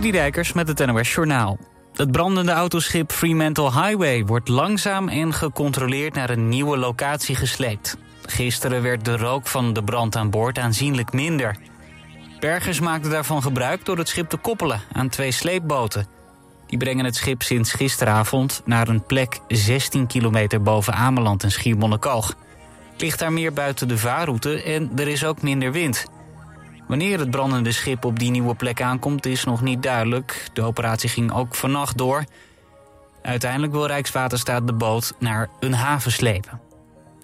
Dijkers met het NOS Journaal. Het brandende autoschip Fremantle Highway wordt langzaam en gecontroleerd naar een nieuwe locatie gesleept. Gisteren werd de rook van de brand aan boord aanzienlijk minder. Bergers maakten daarvan gebruik door het schip te koppelen aan twee sleepboten. Die brengen het schip sinds gisteravond naar een plek 16 kilometer boven Ameland en Schiermonnikoog. Het ligt daar meer buiten de vaarroute en er is ook minder wind. Wanneer het brandende schip op die nieuwe plek aankomt is nog niet duidelijk. De operatie ging ook vannacht door. Uiteindelijk wil Rijkswaterstaat de boot naar een haven slepen.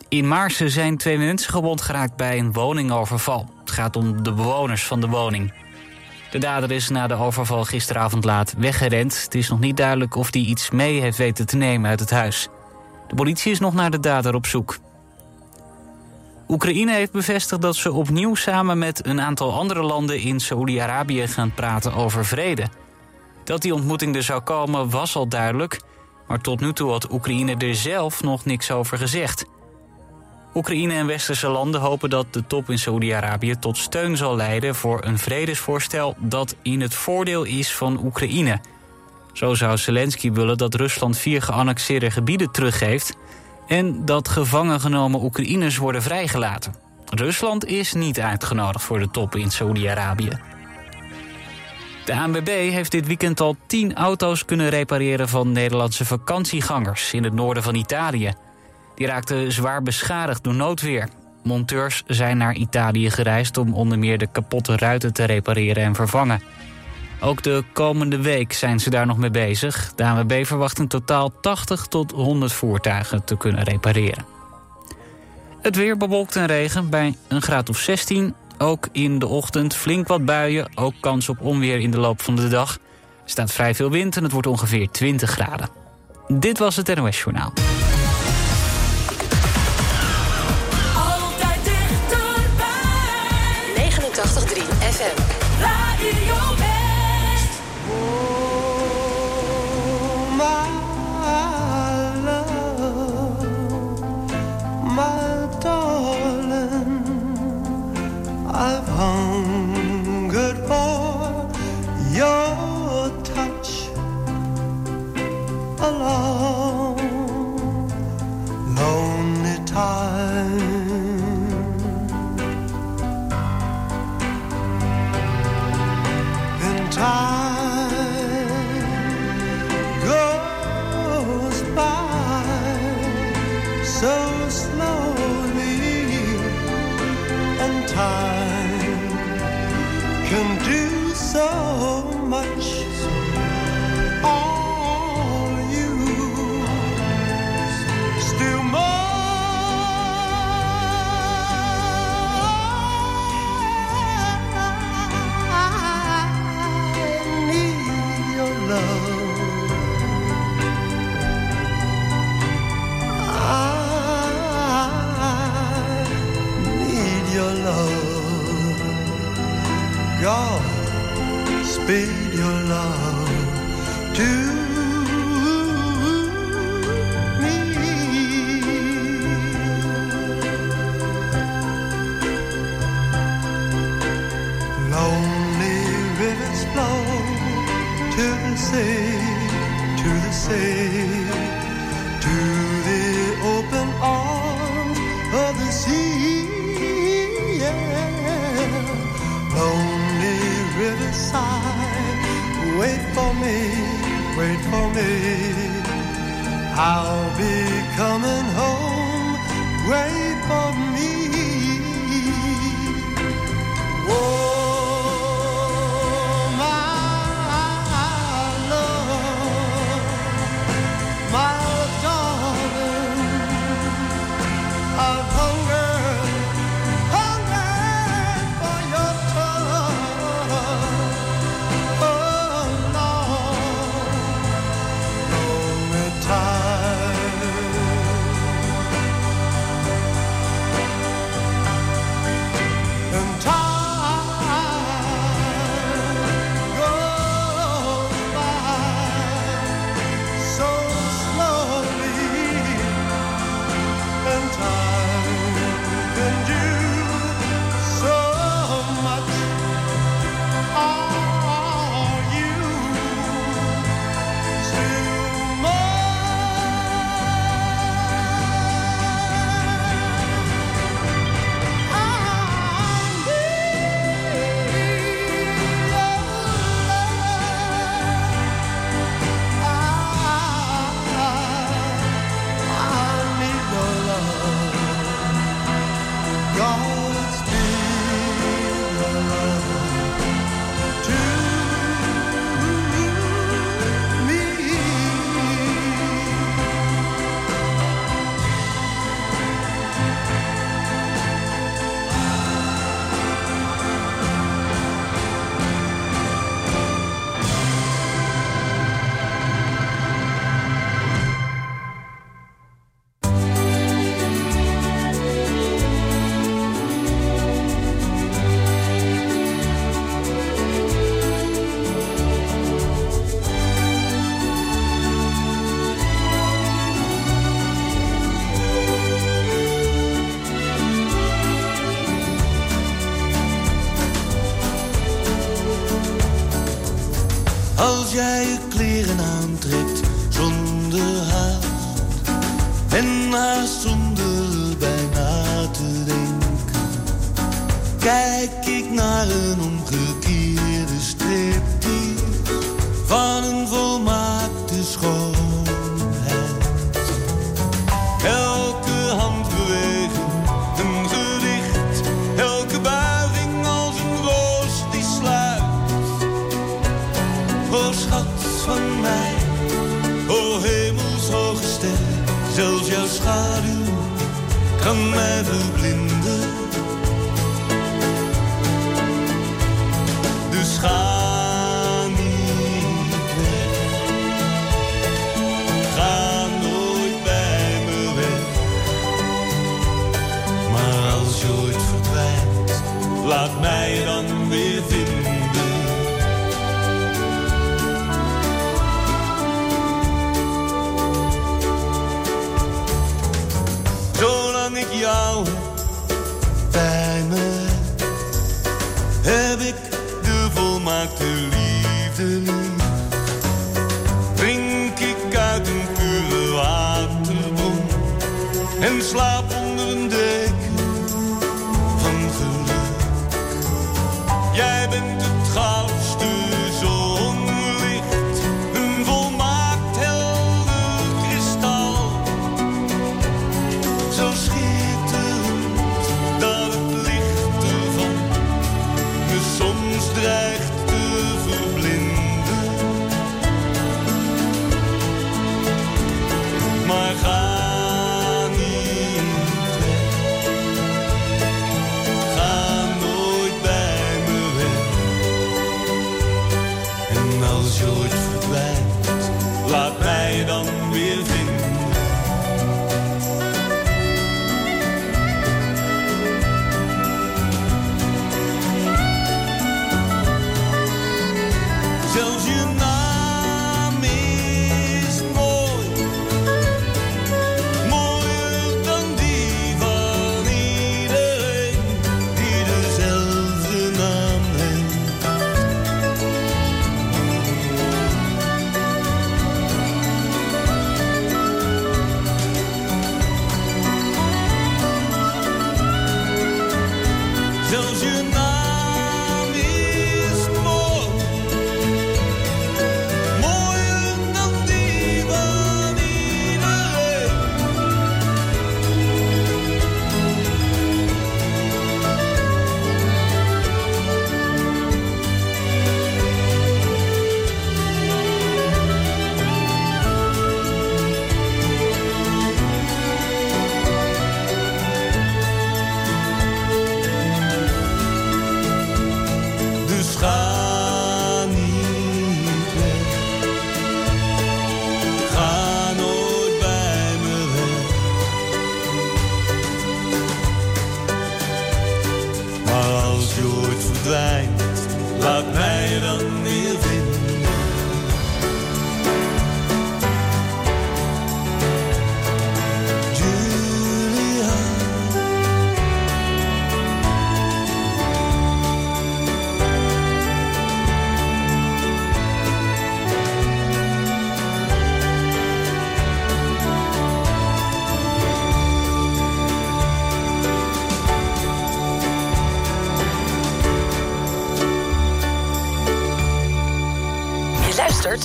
In Maarsen zijn twee mensen gewond geraakt bij een woningoverval. Het gaat om de bewoners van de woning. De dader is na de overval gisteravond laat weggerend. Het is nog niet duidelijk of hij iets mee heeft weten te nemen uit het huis. De politie is nog naar de dader op zoek. Oekraïne heeft bevestigd dat ze opnieuw samen met een aantal andere landen in Saoedi-Arabië gaan praten over vrede. Dat die ontmoeting er zou komen was al duidelijk, maar tot nu toe had Oekraïne er zelf nog niks over gezegd. Oekraïne en westerse landen hopen dat de top in Saoedi-Arabië tot steun zal leiden voor een vredesvoorstel dat in het voordeel is van Oekraïne. Zo zou Zelensky willen dat Rusland vier geannexeerde gebieden teruggeeft en dat gevangen genomen Oekraïners worden vrijgelaten. Rusland is niet uitgenodigd voor de top in Saoedi-Arabië. De ANWB heeft dit weekend al tien auto's kunnen repareren van Nederlandse vakantiegangers in het noorden van Italië. Die raakten zwaar beschadigd door noodweer. Monteurs zijn naar Italië gereisd om onder meer de kapotte ruiten te repareren en vervangen. Ook de komende week zijn ze daar nog mee bezig. De ANWB verwacht in totaal 80 tot 100 voertuigen te kunnen repareren. Het weer bewolkt en regen bij een graad of 16. Ook in de ochtend flink wat buien. Ook kans op onweer in de loop van de dag. Er staat vrij veel wind en het wordt ongeveer 20 graden. Dit was het NOS Journaal. Altijd dichterbij. 89.3 FM. Radio God, your love to to the sea, to the sea, to wait for me. I'll be coming home, wait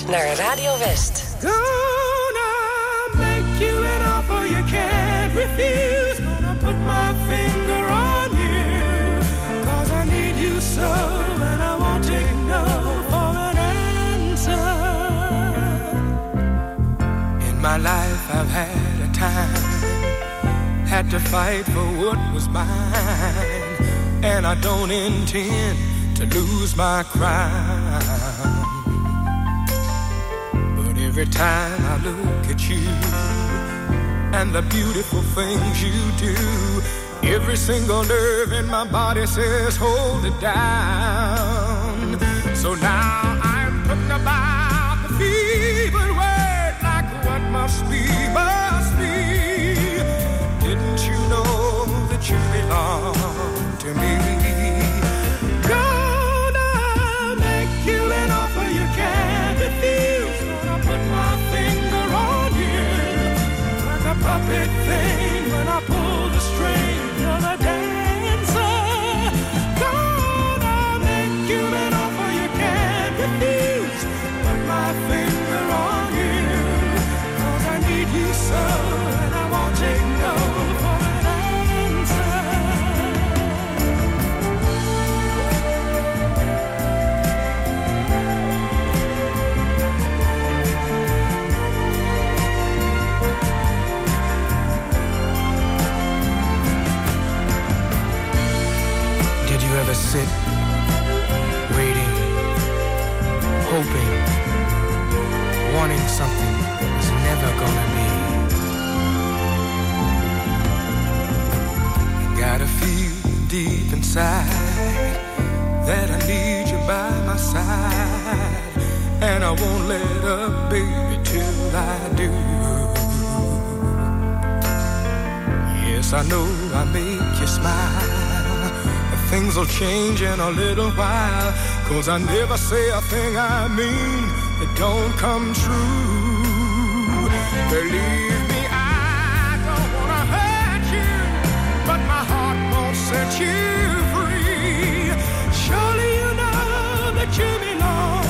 naar Radio West. Gonna make you an offer you can't refuse. Gonna put my finger on you. Cause I need you so, and I won't take no for an answer. In my life, I've had a time, had to fight for what was mine. And I don't intend to lose my crown. Every time I look at you and the beautiful things you do, every single nerve in my body says, hold it down. So now I'm putting about the fevered word like what must be, must be. Didn't you know that you belong to me? deep inside that I need you by my side. And I won't let up, baby, till I do. Yes, I know I make you smile. Things will change in a little while. Cause I never say a thing I mean that don't come true. Believe set you free. Surely you know that you belong.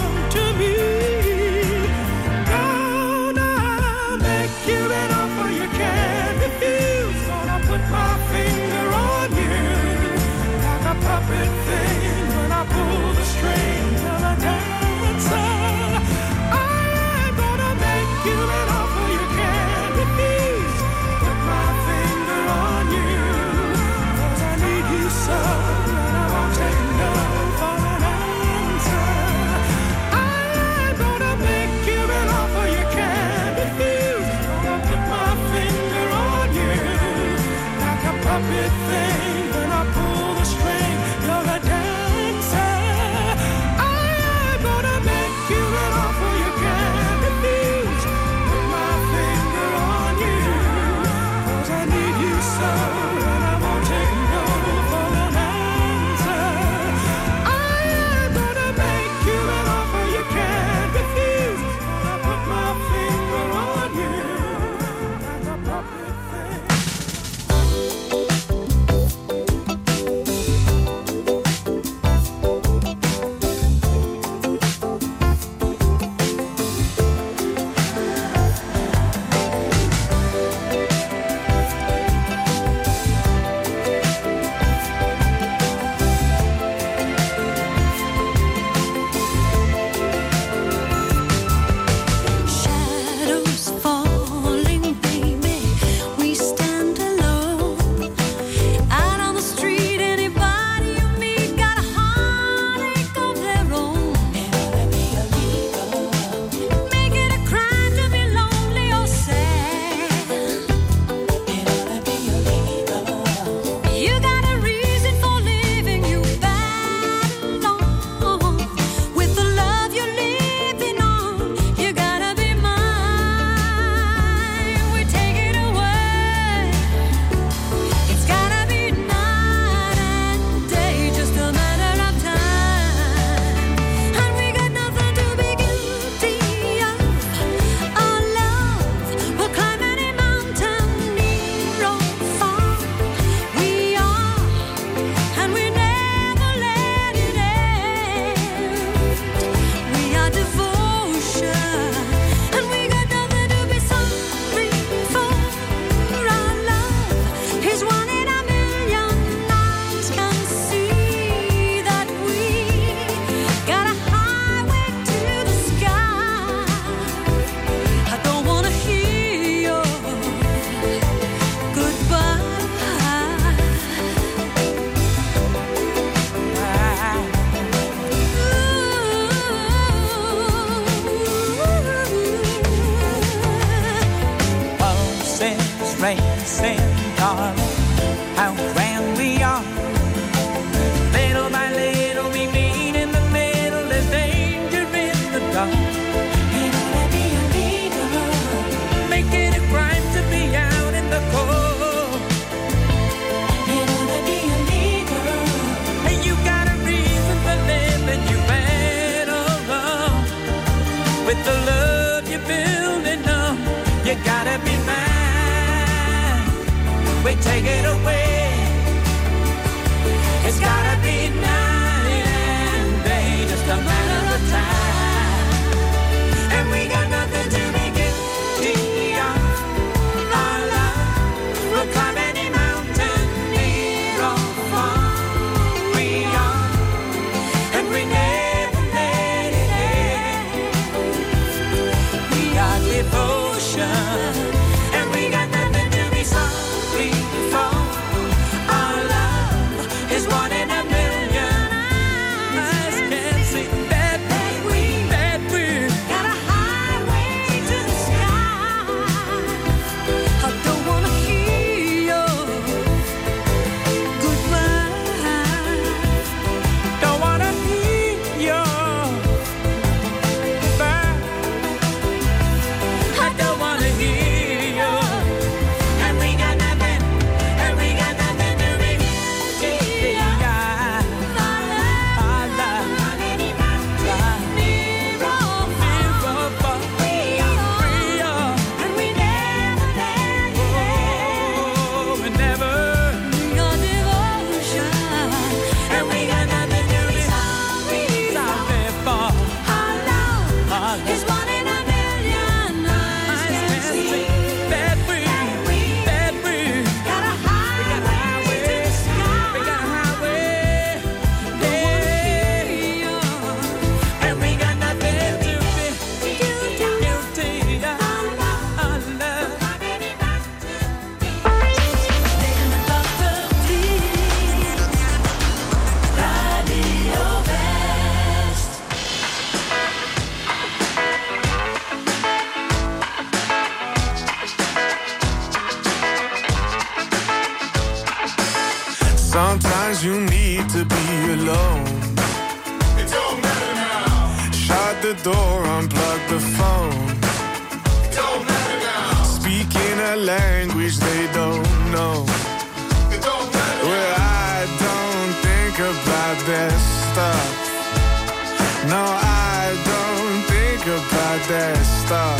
about that stuff.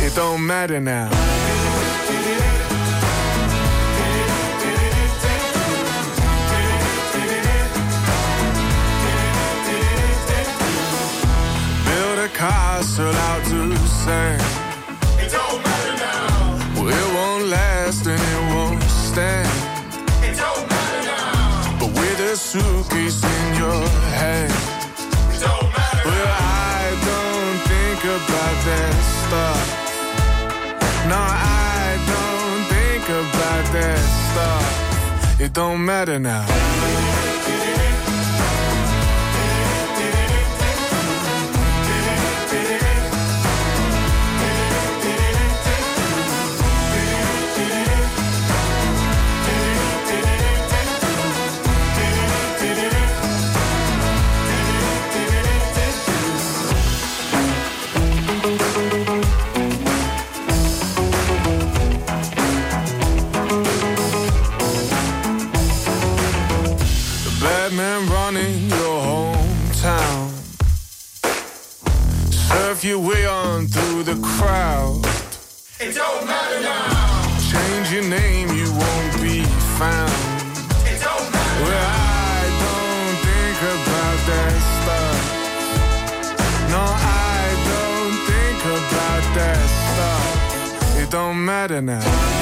It don't matter now. Build a castle out to sand. It don't matter now. Well, it won't last and it won't stand. It don't matter now. But with a suitcase in your hand about that stuff. No, I don't think about that stuff. It don't matter now. better now.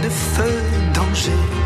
de feu, danger,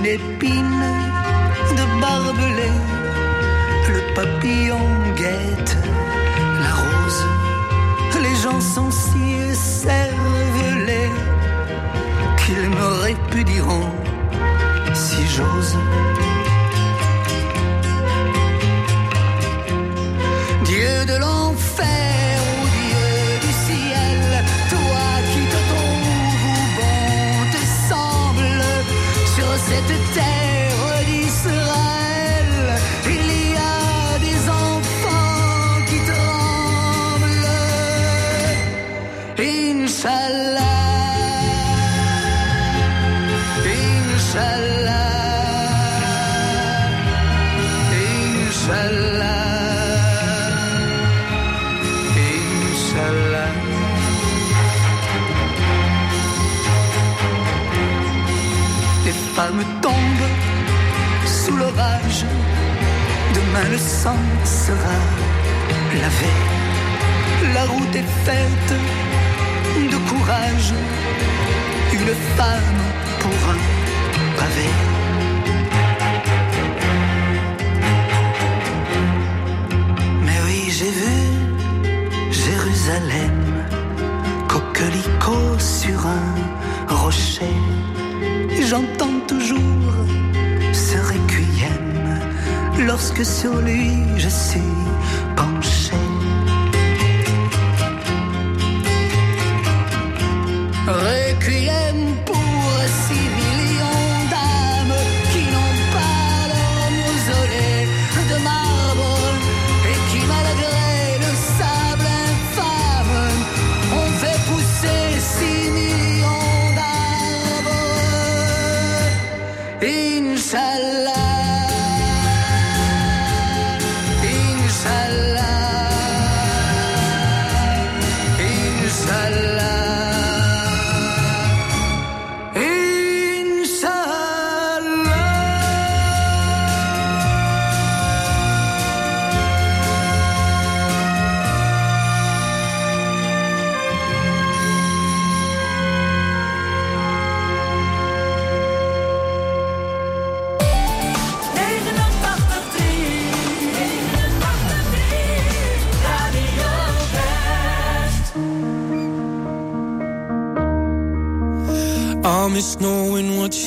une épine de barbelé, le papillon guette la rose. Les gens sont si cervelés qu'ils me répudieront si j'ose. Dieu de l'enfer Le sang sera lavé. La route est faite de courage. Une femme pour un pavé. Mais oui, j'ai vu Jérusalem, coquelicot sur un rocher. J'entends toujours lorsque sur lui je suis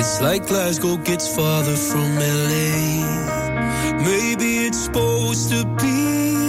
It's like Glasgow gets farther from LA. Maybe it's supposed to be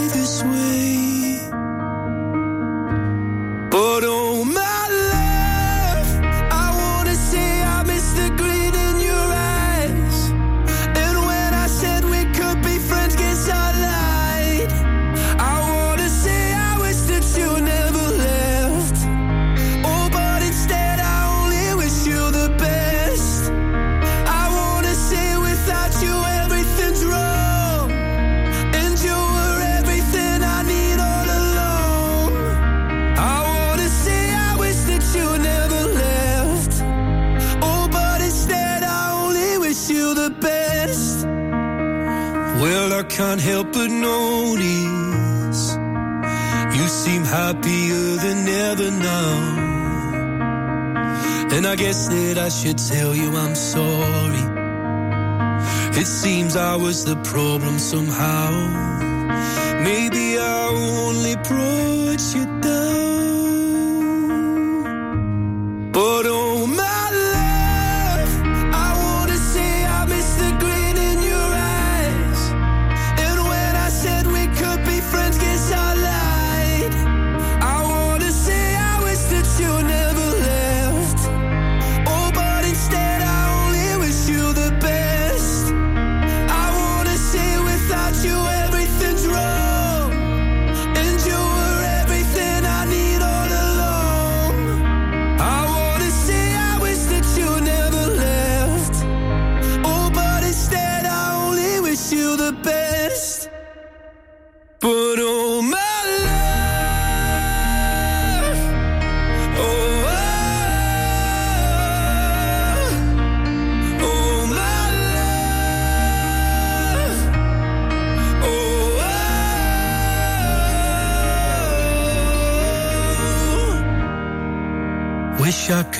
And I guess that I should tell you I'm sorry. It seems I was the problem somehow. Maybe I only brought you down.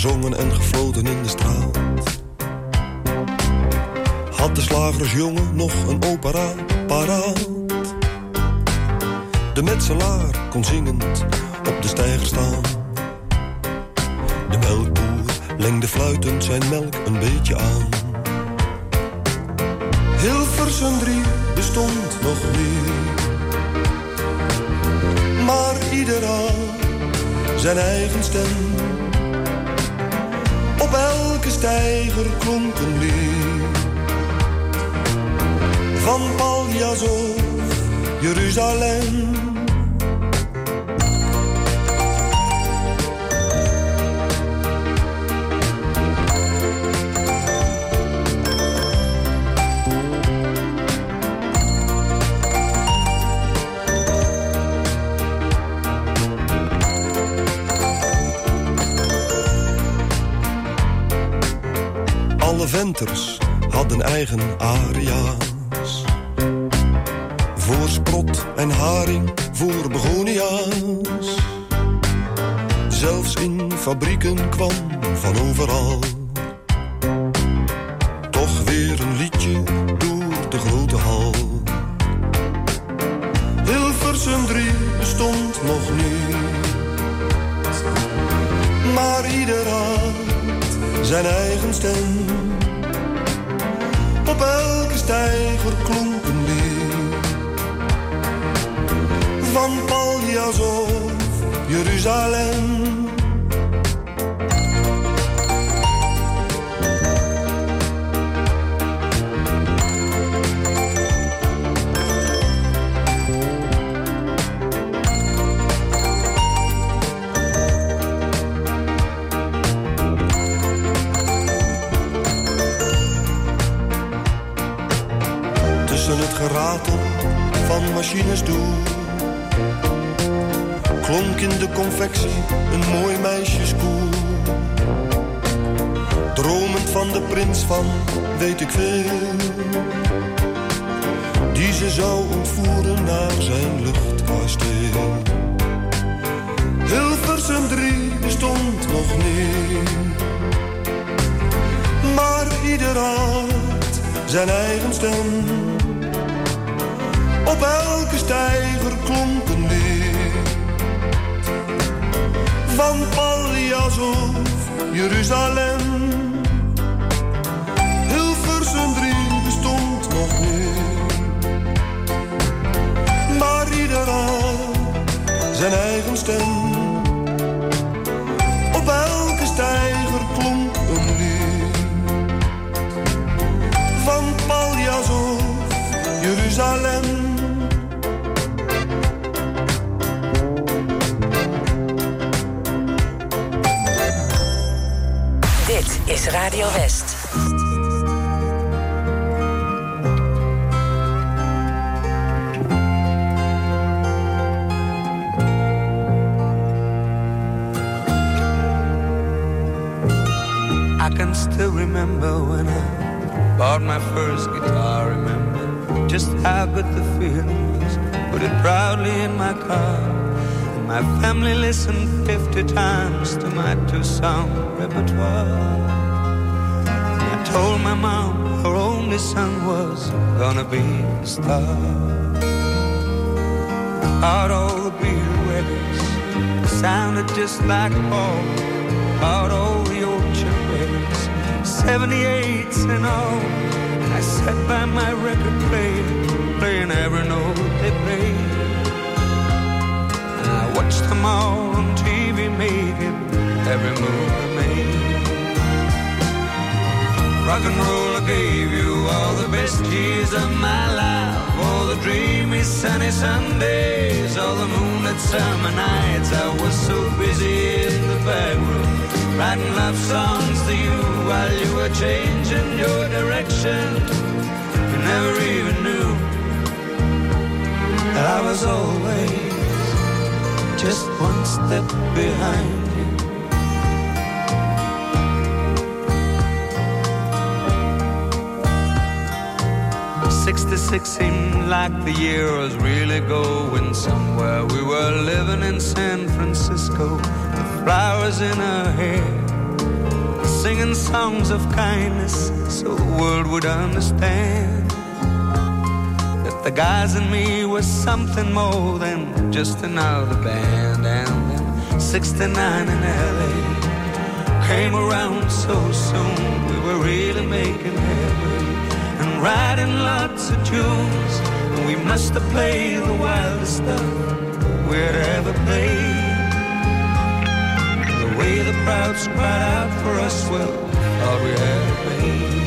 Gezongen en gefloten in de straat. Had de slagersjongen nog een opera paraat. De metselaar kon zingend op de steiger staan. De melkboer lengde fluitend zijn melk een beetje aan. Hilversum 3 bestond nog niet. Maar ieder zijn eigen stem. Op elke steiger klonk een lied. Van Paljas of Jeruzalem. Venters hadden eigen aria's. Voor sprot en haring, voor begonia's. Zelfs in fabrieken kwam van overal. Jeruzalem. Hilversum 3 bestond nog niet. Maar ieder had zijn eigen stem. Is Radio West. I can still remember when I bought my first guitar. Remember just how good the feeling was. Put it proudly in my car. And my family listened 50 times to my two-song repertoire. Told my mom her only son was gonna be a star. Out all the Beatle records sounded just like Paul. Out all the orchard weddings, 78s and all. I sat by my record player, playing every note they played. And I watched them all on TV making every move Rock and roll I gave you all the best years of my life. All the dreamy sunny Sundays, all the moonlit summer nights. I was so busy in the back room, writing love songs to you while you were changing your direction. You never even knew that I was always just one step behind 66 seemed like the year was really going somewhere. We were living in San Francisco with flowers in our hair, singing songs of kindness so the world would understand that the guys and me was something more than just another band. And then 69 in LA came around so soon, we were really making headway writing lots of tunes. And we must have played the wildest stuff we'd ever played. The way the crowds cried out for us, well, thought we had it made.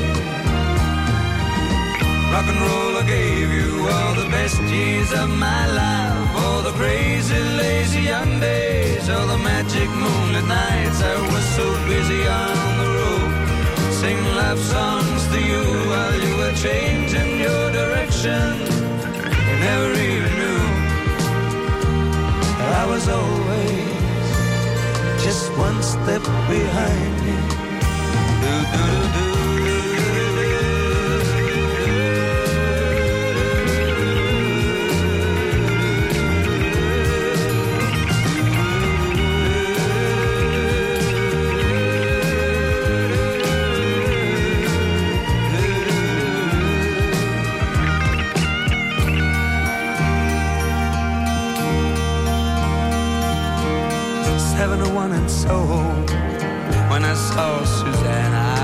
Rock and roll, I gave you all the best years of my life. All the crazy, lazy young days, all the magic moonlit nights. I was so busy on the road, singing love songs to you while you were changing your direction. You never even knew I was always just one step behind you. Do, do, do, do.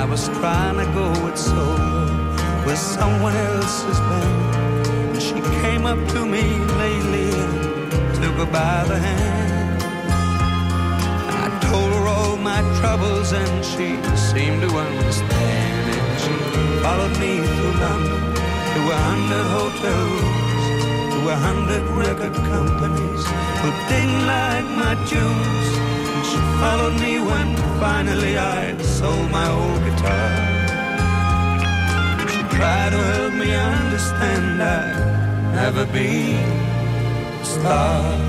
Was trying to go it solo with someone else's band. And she came up to me lately and took her by the hand. I told her all my troubles and she seemed to understand. And she followed me through London to a hundred hotels, to a hundred record companies who didn't like my tunes. She followed me when finally I sold my old guitar. She tried to help me understand I'd never be a star.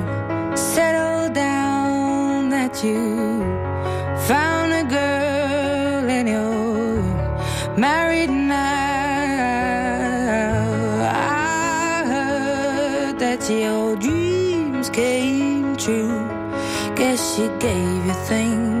you found a girl and you're married now. I heard that your dreams came true. Guess she gave you things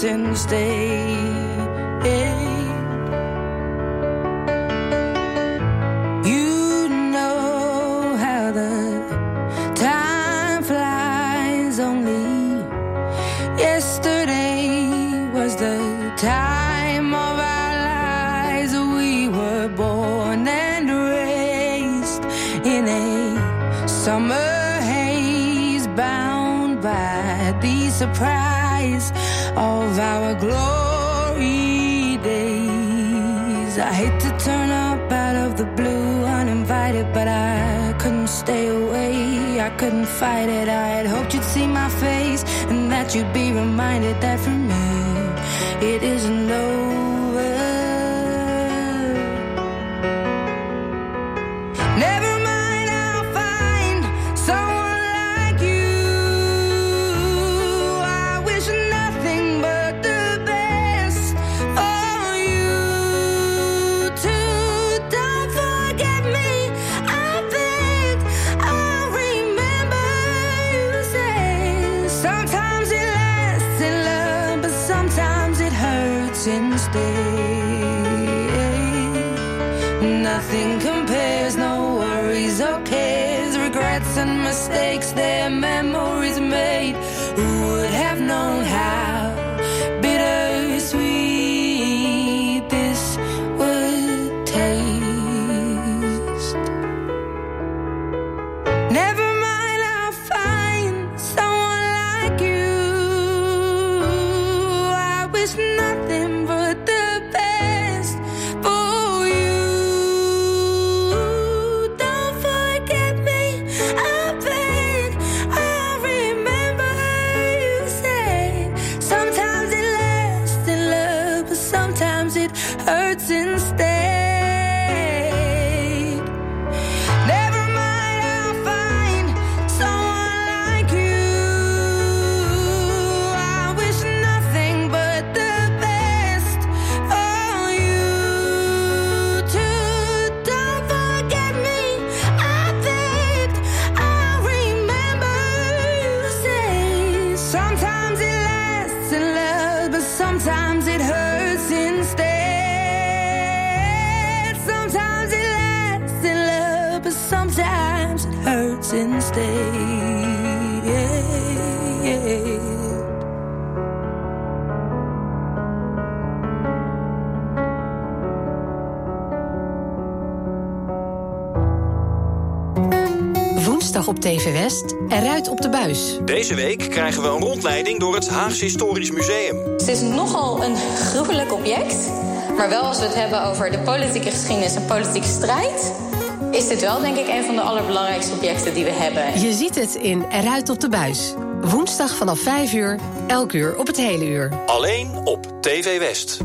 Hurts instead. You know how the time flies. Only yesterday was the time of by the surprise of our glory days. I hate to turn up out of the blue uninvited, but I couldn't stay away. I couldn't fight it. I had hoped you'd see my face and that you'd be reminded that for me it isn't over. Op TV West, eruit op de buis. Deze week krijgen we een rondleiding door het Haagse Historisch Museum. Het is nogal een gruwelijk object. Maar wel als we het hebben over de politieke geschiedenis en politieke strijd... is dit wel, denk ik, een van de allerbelangrijkste objecten die we hebben. Je ziet het in Eruit op de buis. Woensdag vanaf 5 uur, elk uur op het hele uur. Alleen op TV West.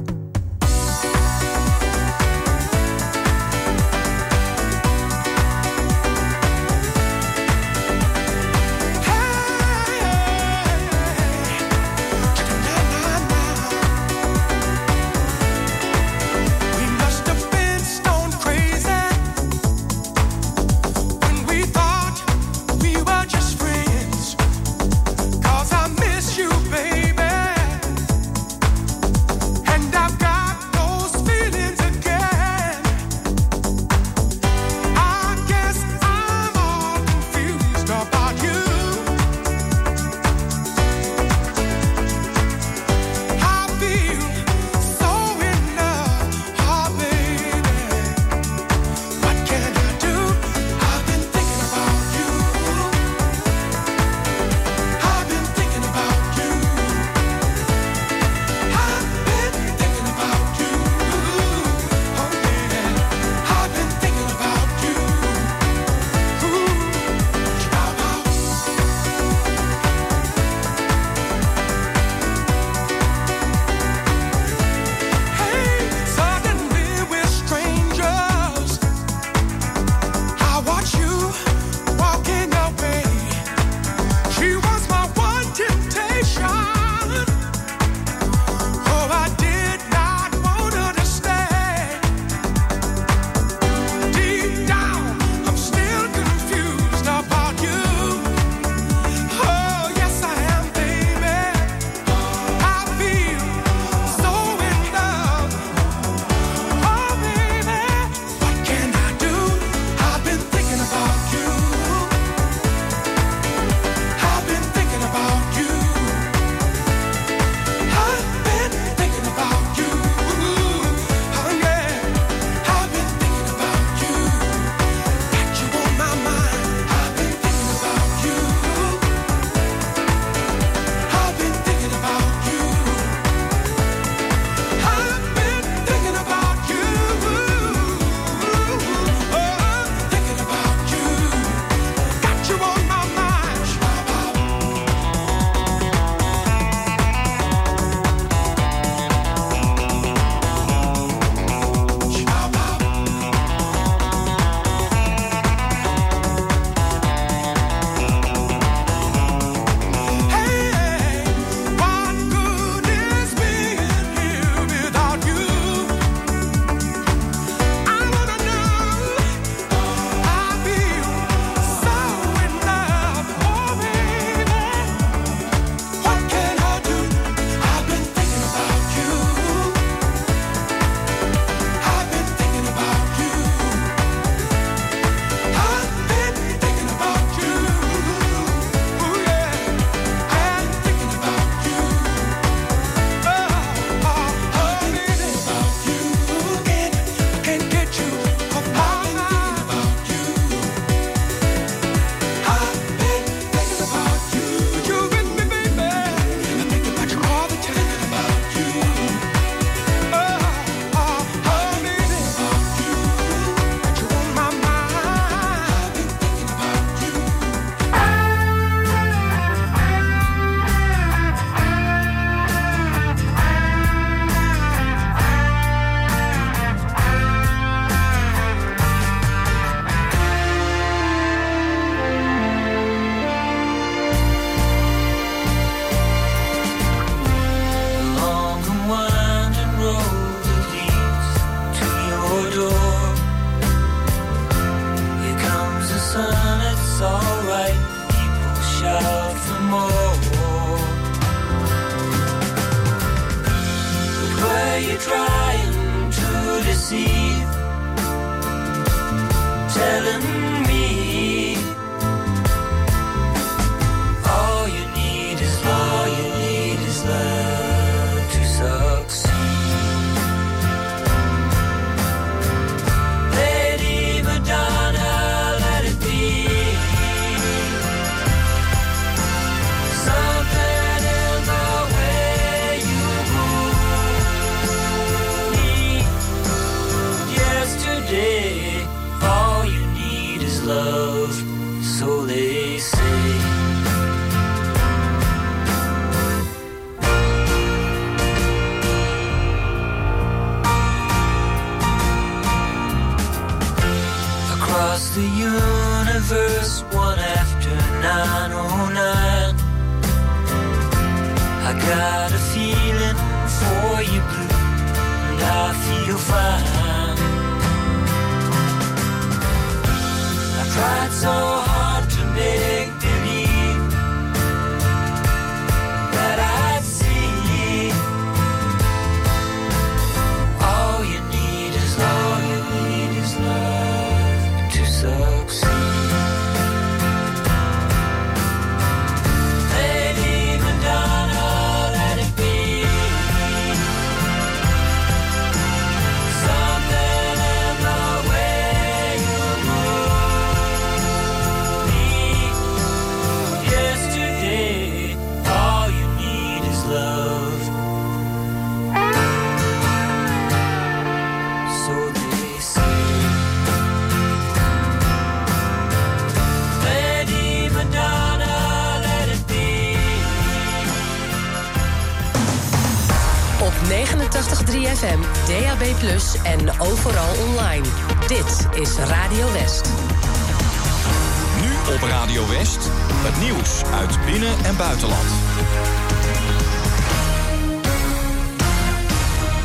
Is Radio West.